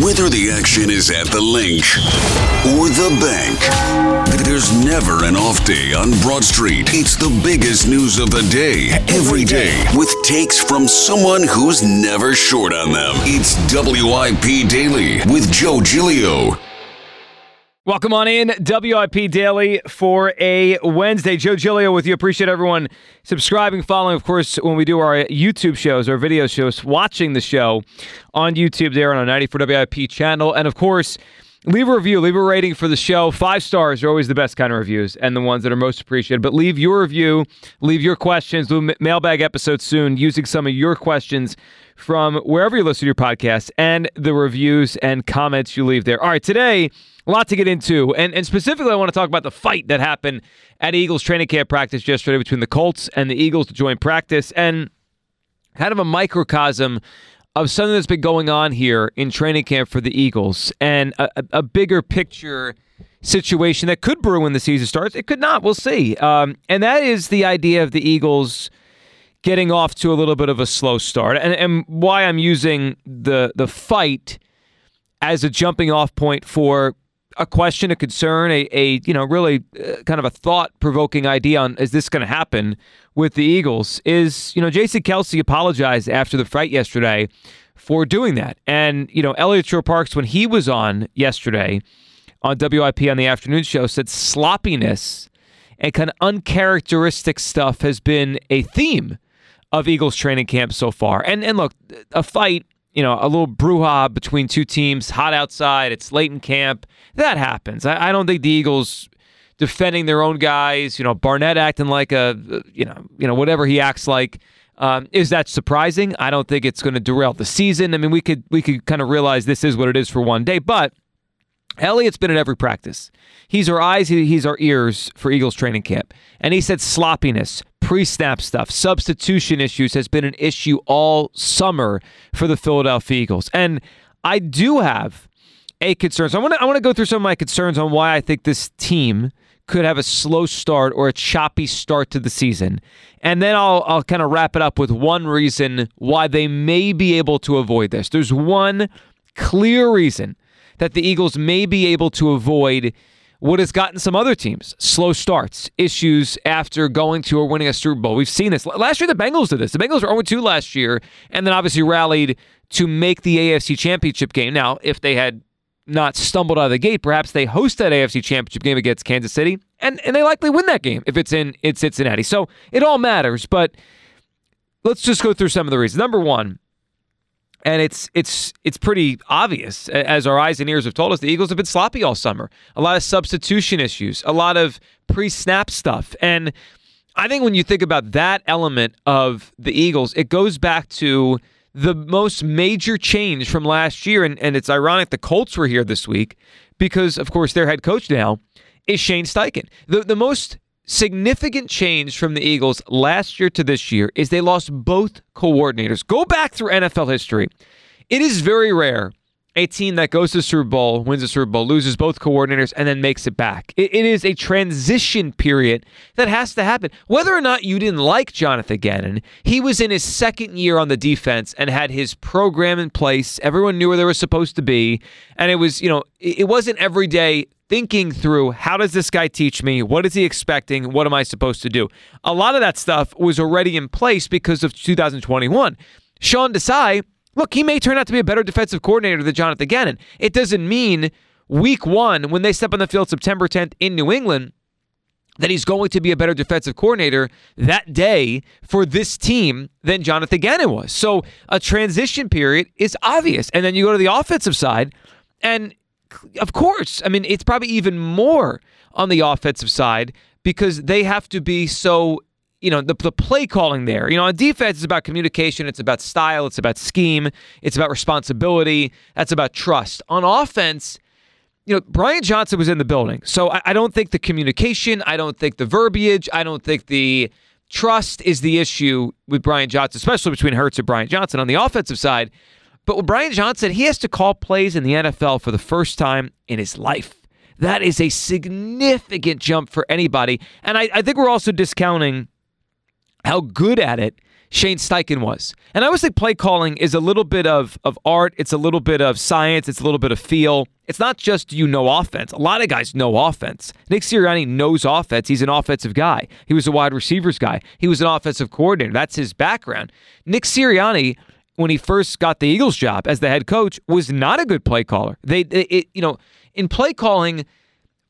Whether the action is at the Linc or the bank, there's never an off day on Broad Street. It's the biggest news of the day, every day, with takes from someone who's never short on them. It's WIP Daily with Joe Giglio. Welcome on in, WIP Daily for a Wednesday. Joe Giglio with you. Appreciate everyone subscribing, following, of course, when we do our YouTube shows, our video shows, watching the show on YouTube there on our 94 WIP channel. And of course, leave a review, leave a rating for the show. Five stars are always the best kind of reviews and the ones that are most appreciated. But leave your review, leave your questions. Do a mailbag episode soon using some of your questions from wherever you listen to your podcast and the reviews and comments you leave there. All right, today, a lot to get into. And, and specifically, I want to talk about the fight that happened at Eagles training camp practice yesterday between the Colts and the Eagles to join practice. And kind of a microcosm of something that's been going on here in training camp for the Eagles and a, a, bigger picture situation that could brew when the season starts. It could not. We'll see. Um, and that is the idea of the Eagles getting off to a little bit of a slow start. And, and why I'm using the the fight as a jumping off point for a question, a concern, a, a you know really uh, kind of a thought provoking idea on is this going to happen with the Eagles? Is you know Jason Kelce apologized after the fight yesterday for doing that, and you know Eliot Shorr-Parks when he was on yesterday on WIP on the afternoon show said sloppiness and kind of uncharacteristic stuff has been a theme of Eagles training camp so far. And and look, a fight, you know, a little brouhaha between two teams, hot outside, it's late in camp. That happens. I, I don't think the Eagles defending their own guys, you know, Barnett acting like a, you know, you know, whatever he acts like. Um, is that surprising? I don't think it's going to derail the season. I mean, we could we could kind of realize this is what it is for one day, but Eliot's been at every practice. He's our eyes, he- he's our ears for Eagles training camp. And he said sloppiness, pre snap stuff, substitution issues has been an issue all summer for the Philadelphia Eagles. And I do have a concern. So I want to I want to go through some of my concerns on why I think this team could have a slow start or a choppy start to the season. And then I'll I'll kind of wrap it up with one reason why they may be able to avoid this. There's one clear reason that the Eagles may be able to avoid what has gotten some other teams slow starts, issues after going to or winning a Super Bowl. We've seen this. Last year, the Bengals did this. The Bengals were 0 2 last year and then obviously rallied to make the AFC Championship game. Now, if they had not stumbled out of the gate, perhaps they host that AFC Championship game against Kansas City and, and they likely win that game if it's in, in Cincinnati. So it all matters, but let's just go through some of the reasons. Number one, and it's it's it's pretty obvious as our eyes and ears have told us the Eagles have been sloppy all summer. A lot of substitution issues, a lot of pre-snap stuff. And I think when you think about that element of the Eagles, it goes back to the most major change from last year and, and it's ironic the Colts were here this week because of course their head coach now is Shane Steichen. The the most significant change from the Eagles last year to this year is they lost both coordinators. Go back through NFL history. It is very rare a team that goes to the Super Bowl, wins the Super Bowl, loses both coordinators, and then makes it back. It, it is a transition period that has to happen. Whether or not you didn't like Jonathan Gannon, he was in his second year on the defense and had his program in place. Everyone knew where they were supposed to be. And it was, you know, it, it wasn't every day thinking through how does this guy teach me? What is he expecting? What am I supposed to do? A lot of that stuff was already in place because of 2021. Sean Desai look, he may turn out to be a better defensive coordinator than Jonathan Gannon. It doesn't mean week one, when they step on the field September 10th in New England, that he's going to be a better defensive coordinator that day for this team than Jonathan Gannon was. So a transition period is obvious. And then you go to the offensive side, and of course, I mean, it's probably even more on the offensive side because they have to be so you know the, the play calling there. You know on defense it's about communication it's about style it's about scheme it's about responsibility that's about trust. On offense you know brian johnson was in the building. So I, I don't think the communication i don't think the verbiage i don't think the trust is the issue with brian johnson especially between Hurts and brian johnson. On the offensive side but with brian johnson he has to call plays in the nfl for the first time in his life that is a significant jump for anybody and I, I think we're also discounting how good at it Shane Steichen was. And I always think play calling is a little bit of, of art, it's a little bit of science, it's a little bit of feel. It's not just you know offense. A lot of guys know offense. Nick Sirianni knows offense. He's an offensive guy. He was a wide receivers guy. He was an offensive coordinator. That's his background. Nick Sirianni, when he first got the Eagles job as the head coach, was not a good play caller. They, they it, you know, in play calling,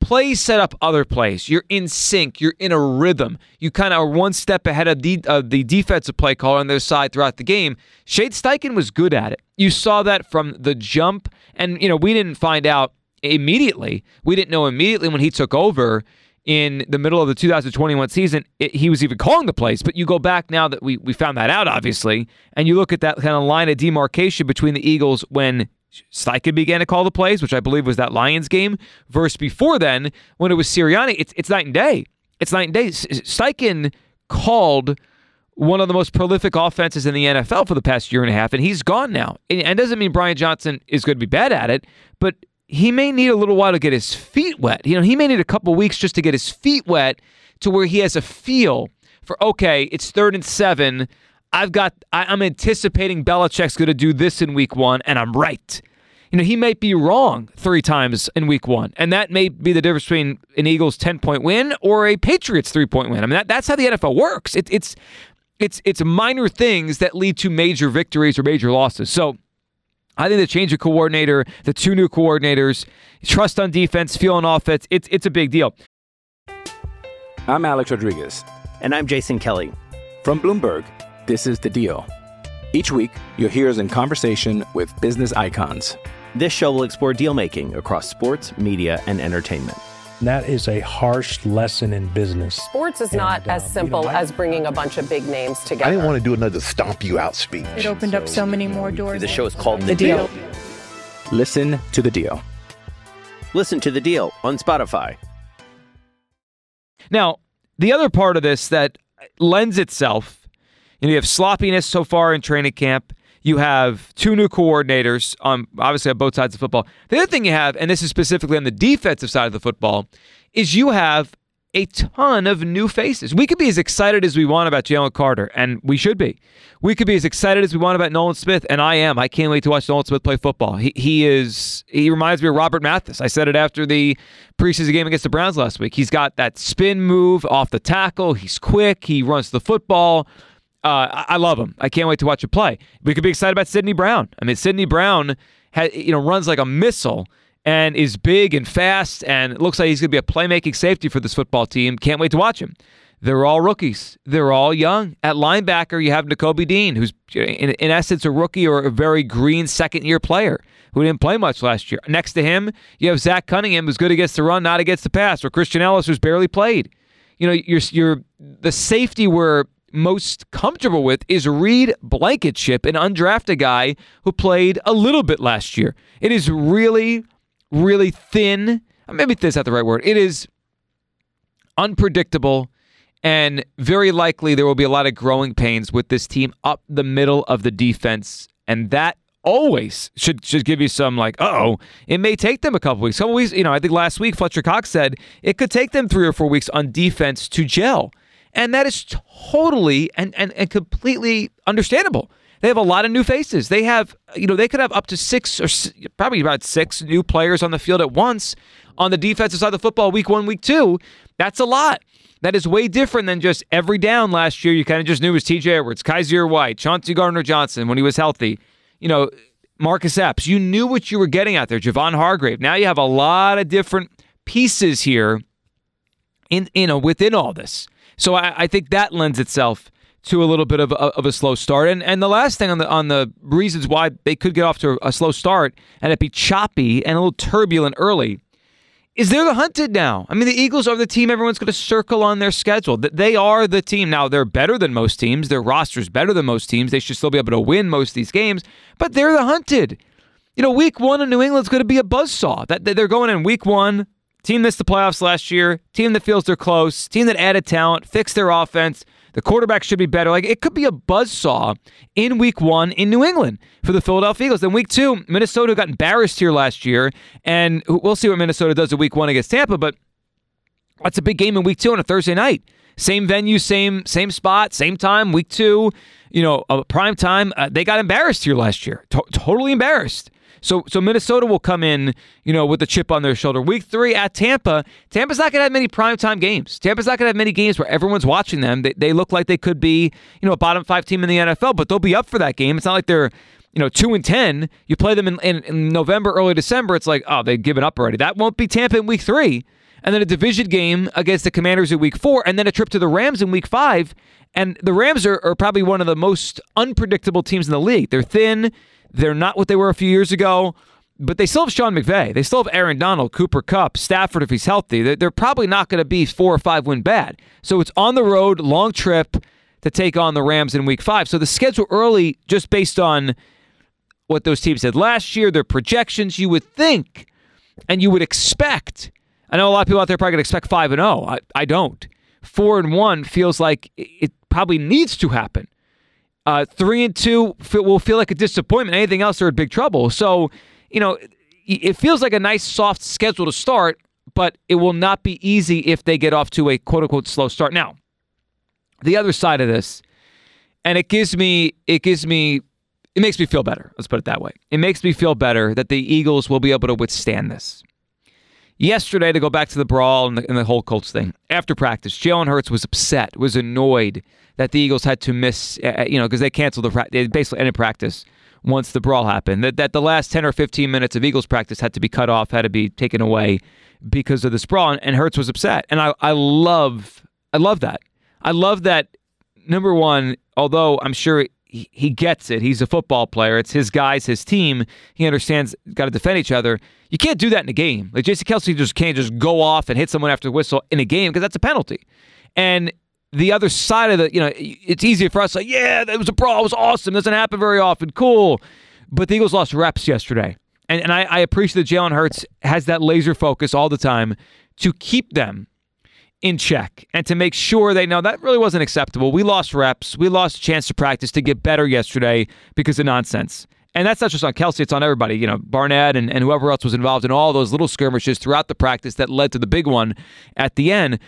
plays set up other plays. You're in sync. You're in a rhythm. You kind of are one step ahead of the uh, the defensive play caller on their side throughout the game. Shane Steichen was good at it. You saw that from the jump, and you know we didn't find out immediately. We didn't know immediately when he took over in the middle of the 2021 season. It, he was even calling the plays, but you go back now that we we found that out, obviously, and you look at that kind of line of demarcation between the Eagles when Steichen began to call the plays, which I believe was that Lions game, versus before then when it was Sirianni. It's it's night and day. It's night and day. Steichen called one of the most prolific offenses in the NFL for the past year and a half, and he's gone now. And doesn't mean Brian Johnson is going to be bad at it, but he may need a little while to get his feet wet. You know, he may need a couple weeks just to get his feet wet to where he has a feel for okay, it's third and seven. I've got I, am anticipating Belichick's going to do this in week one, and I'm right. You know, he might be wrong three times in week one, and that may be the difference between an Eagles 10 point win or a Patriots three point win. I mean, that, that's how the NFL works. It, it's it's it's minor things that lead to major victories or major losses. So I think the change of coordinator, the two new coordinators, trust on defense, feel on offense, it's it's a big deal. I'm Alex Rodriguez. And I'm Jason Kelly. From Bloomberg, this is The Deal. Each week, you'll hear us in conversation with business icons. This show will explore deal making across sports, media, and entertainment. That is a harsh lesson in business. Sports is not And, as simple you know, I- as bringing a bunch of big names together. I didn't want to do another stomp you out speech. It opened up so many more doors. The show is called The Deal. Listen to the deal. Listen to the deal on Spotify. Now, the other part of this that lends itself, you, know, you have sloppiness so far in training camp. You have two new coordinators on obviously on both sides of football. The other thing you have, and this is specifically on the defensive side of the football, is you have a ton of new faces. We could be as excited as we want about Jalen Carter, and we should be. We could be as excited as we want about Nolan Smith, and I am. I can't wait to watch Nolan Smith play football. He, he is. He reminds me of Robert Mathis. I said it after the preseason game against the Browns last week. He's got that spin move off the tackle. He's quick. He runs the football. Uh, I, love him. I can't wait to watch him play. We could be excited about Sydney Brown. I mean, Sydney Brown, you know, runs like a missile and is big and fast, and looks like he's going to be a playmaking safety for this football team. Can't wait to watch him. They're all rookies. They're all young. At linebacker, you have Nakobe Dean, who's in, in essence a rookie or a very green second year player who didn't play much last year. Next to him, you have Zach Cunningham, who's good against the run, not against the pass, or Christian Elliss, who's barely played. You know, you're, you're the safety we're most comfortable with is Reed Blankenship, an undrafted guy who played a little bit last year. It is really, really thin. Maybe thin's not the right word. It is unpredictable, and very likely there will be a lot of growing pains with this team up the middle of the defense, and that always should should give you some like, oh, it may take them a couple weeks. Couple weeks, you know. I think last week Fletcher Cox said it could take them three or four weeks on defense to gel, and that is totally and and, and completely understandable. They have a lot of new faces. They have, you know, they could have up to six or probably about six new players on the field at once on the defensive side of the football, week one, week two. That's a lot. That is way different than just every down last year. You kind of just knew it was TJ Edwards, Kyzir White, Chauncey Gardner Johnson when he was healthy. you know, Marcus Epps. You knew what you were getting out there, Javon Hargrave. Now you have a lot of different pieces here in you know within all this. So I, I think that lends itself to a little bit of a, of a slow start. And and the last thing on the on the reasons why they could get off to a slow start and it be choppy and a little turbulent early is they're the hunted now. I mean, the Eagles are the team everyone's going to circle on their schedule. They are the team. Now, they're better than most teams. Their roster's better than most teams. They should still be able to win most of these games, but they're the hunted. You know, week one in New England's going to be a buzzsaw. That They're going in week one, team missed the playoffs last year, team that feels they're close, team that added talent, fixed their offense, the quarterback should be better. Like it could be a buzzsaw in week one in New England for the Philadelphia Eagles. Then week two, Minnesota got embarrassed here last year, and we'll see what Minnesota does in week one against Tampa. But that's a big game in week two on a Thursday night. Same venue, same same spot, same time. Week two, you know, prime time. Uh, they got embarrassed here last year, to- totally embarrassed. So so Minnesota will come in, you know, with a chip on their shoulder. Week three at Tampa. Tampa's not to have many primetime games. Tampa's not to have many games where everyone's watching them. They, they look like they could be, you know, a bottom five team in the NFL, but they'll be up for that game. It's not like they're you know, two and ten. You play them in, in, in November, early December. It's like, oh, they've given up already. That won't be Tampa in week three and then a division game against the Commanders in week four, and then a trip to the Rams in week five. And the Rams are, are, probably one of the most unpredictable teams in the league. They're thin, they're not what they were a few years ago but they still have Sean McVay. They still have Aaron Donald, Cooper Kupp, Stafford if he's healthy. They're, they're probably not going to be four or five win bad. So it's on the road, long trip to take on the Rams in week five. So the schedule early, just based on what those teams did last year, their projections, you would think and you would expect. I know a lot of people out there probably going to expect 5 and 0. I, I don't. 4 and 1 feels like it probably needs to happen. Uh, 3 and 2 will feel like a disappointment. Anything else, they're in big trouble. So, you know, it feels like a nice soft schedule to start, but it will not be easy if they get off to a quote unquote slow start. Now, the other side of this, and it gives me, it gives me, it makes me feel better. Let's put it that way. It makes me feel better that the Eagles will be able to withstand this. Yesterday, to go back to the brawl and the, and the whole Colts thing, after practice, Jalen Hurts was upset, was annoyed that the Eagles had to miss, uh, you know, because they canceled the practice, they basically ended practice once the brawl happened. That, that the last 10 or 15 minutes of Eagles practice had to be cut off, had to be taken away because of the brawl, and Hurts was upset. And I, I love I love that. I love that number one, although I'm sure he, gets it. He's a football player. It's his guys, his team. He understands got to defend each other. You can't do that in a game. Like Jason Kelce just can't just go off and hit someone after the whistle in a game because that's a penalty. And the other side of the, you know, it's easier for us like, yeah, that was a brawl. It was awesome. Doesn't happen very often. Cool. But the Eagles lost reps yesterday. And, and I, I appreciate that Jalen Hurts has that laser focus all the time to keep them in check and to make sure they know that really wasn't acceptable. We lost reps. We lost a chance to practice to get better yesterday because of nonsense. And that's not just on Kelce, it's on everybody. You know, Barnett and, and whoever else was involved in all those little skirmishes throughout the practice that led to the big one at the end.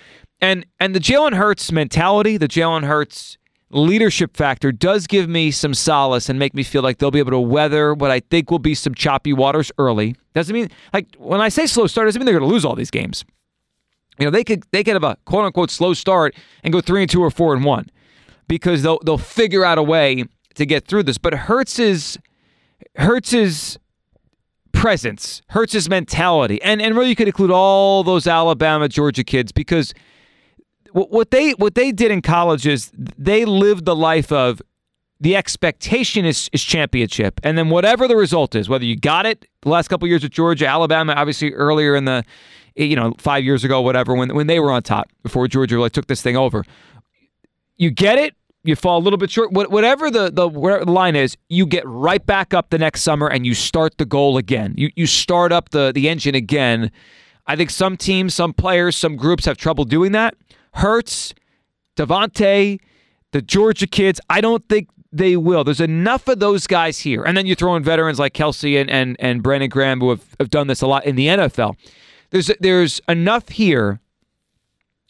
And and the Jalen Hurts mentality, the Jalen Hurts leadership factor does give me some solace and make me feel like they'll be able to weather what I think will be some choppy waters early. Doesn't mean like when I say slow start, doesn't mean they're going to lose all these games. You know, they could they could have a quote unquote slow start and go three and two or four and one because they'll they'll figure out a way to get through this. But Hurts's Hurts's presence, Hurts's mentality, and and really you could include all those Alabama, Georgia kids because what they what they did in college is they lived the life of the expectation is, is championship, and then whatever the result is, whether you got it the last couple years with Georgia, Alabama, obviously earlier in the Eh, you know five years ago, whatever, when when they were on top before Georgia really took this thing over, you get it. You fall a little bit short. Whatever the, the line is, you get right back up the next summer and you start the goal again. You you start up the the engine again. I think some teams, some players, some groups have trouble doing that. Hurts, DeVonta, the Georgia kids, I don't think they will. There's enough of those guys here. And then you throw in veterans like Kelce and, and, and Brandon Graham who have, have done this a lot in the NFL. There's, there's enough here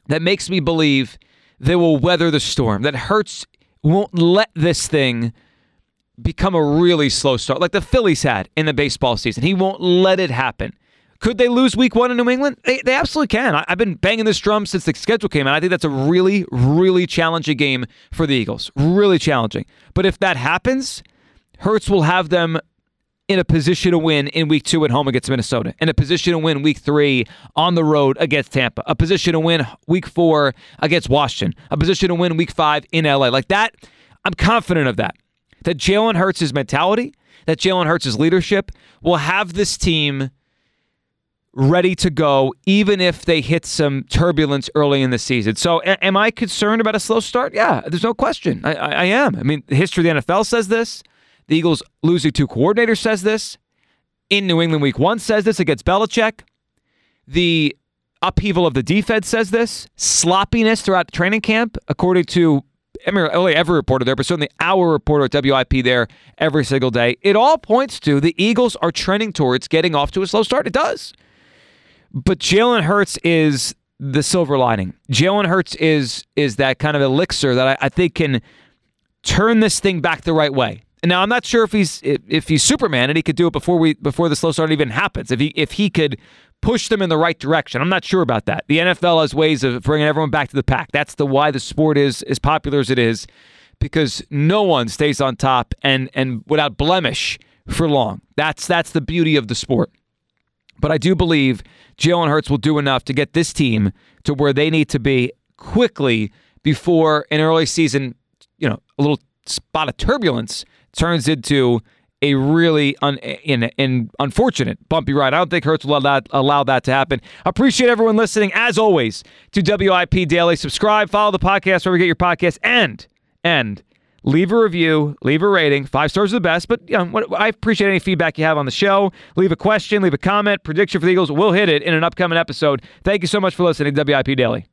that makes me believe they will weather the storm, that Hurts won't let this thing become a really slow start like the Phillies had in the baseball season. He won't let it happen. Could they lose week one in New England? They, they absolutely can. I, have been banging this drum since the schedule came out. I think that's a really, really challenging game for the Eagles. Really challenging. But if that happens, Hurts will have them in a position to win in week two at home against Minnesota, in a position to win week three on the road against Tampa, a position to win week four against Washington, a position to win week five in LA. Like that, I'm confident of that. That Jalen Hurts' mentality, that Jalen Hurts' leadership will have this team ready to go, even if they hit some turbulence early in the season. So, a- am I concerned about a slow start? Yeah, there's no question. I, I, I am. I mean, history of the NFL says this. The Eagles losing two coordinators says this. In New England Week One says this against Belichick. The upheaval of the defense says this. Sloppiness throughout training camp, according to I mean, only every reporter there, but certainly our reporter at WIP there every single day. It all points to the Eagles are trending towards getting off to a slow start. It does. But Jalen Hurts is the silver lining. Jalen Hurts is is that kind of elixir that I, I think can turn this thing back the right way. Now I'm not sure if he's if, he's Superman and he could do it before we before the slow start even happens. If he if he could push them in the right direction, I'm not sure about that. The NFL has ways of bringing everyone back to the pack. That's the why the sport is as popular as it is, because no one stays on top and and without blemish for long. That's that's the beauty of the sport. But I do believe Jalen Hurts will do enough to get this team to where they need to be quickly before an early season, you know, a little spot of turbulence turns into a really un, in, in unfortunate bumpy ride. I don't think Hurts will allow that, allow that to happen. Appreciate everyone listening as always to WIP Daily. Subscribe, follow the podcast wherever you get your podcast, and and leave a review, leave a rating. Five stars are the best, but you know, what, I appreciate any feedback you have on the show. Leave a question, leave a comment, prediction for the Eagles. We'll hit it in an upcoming episode. Thank you so much for listening to WIP Daily.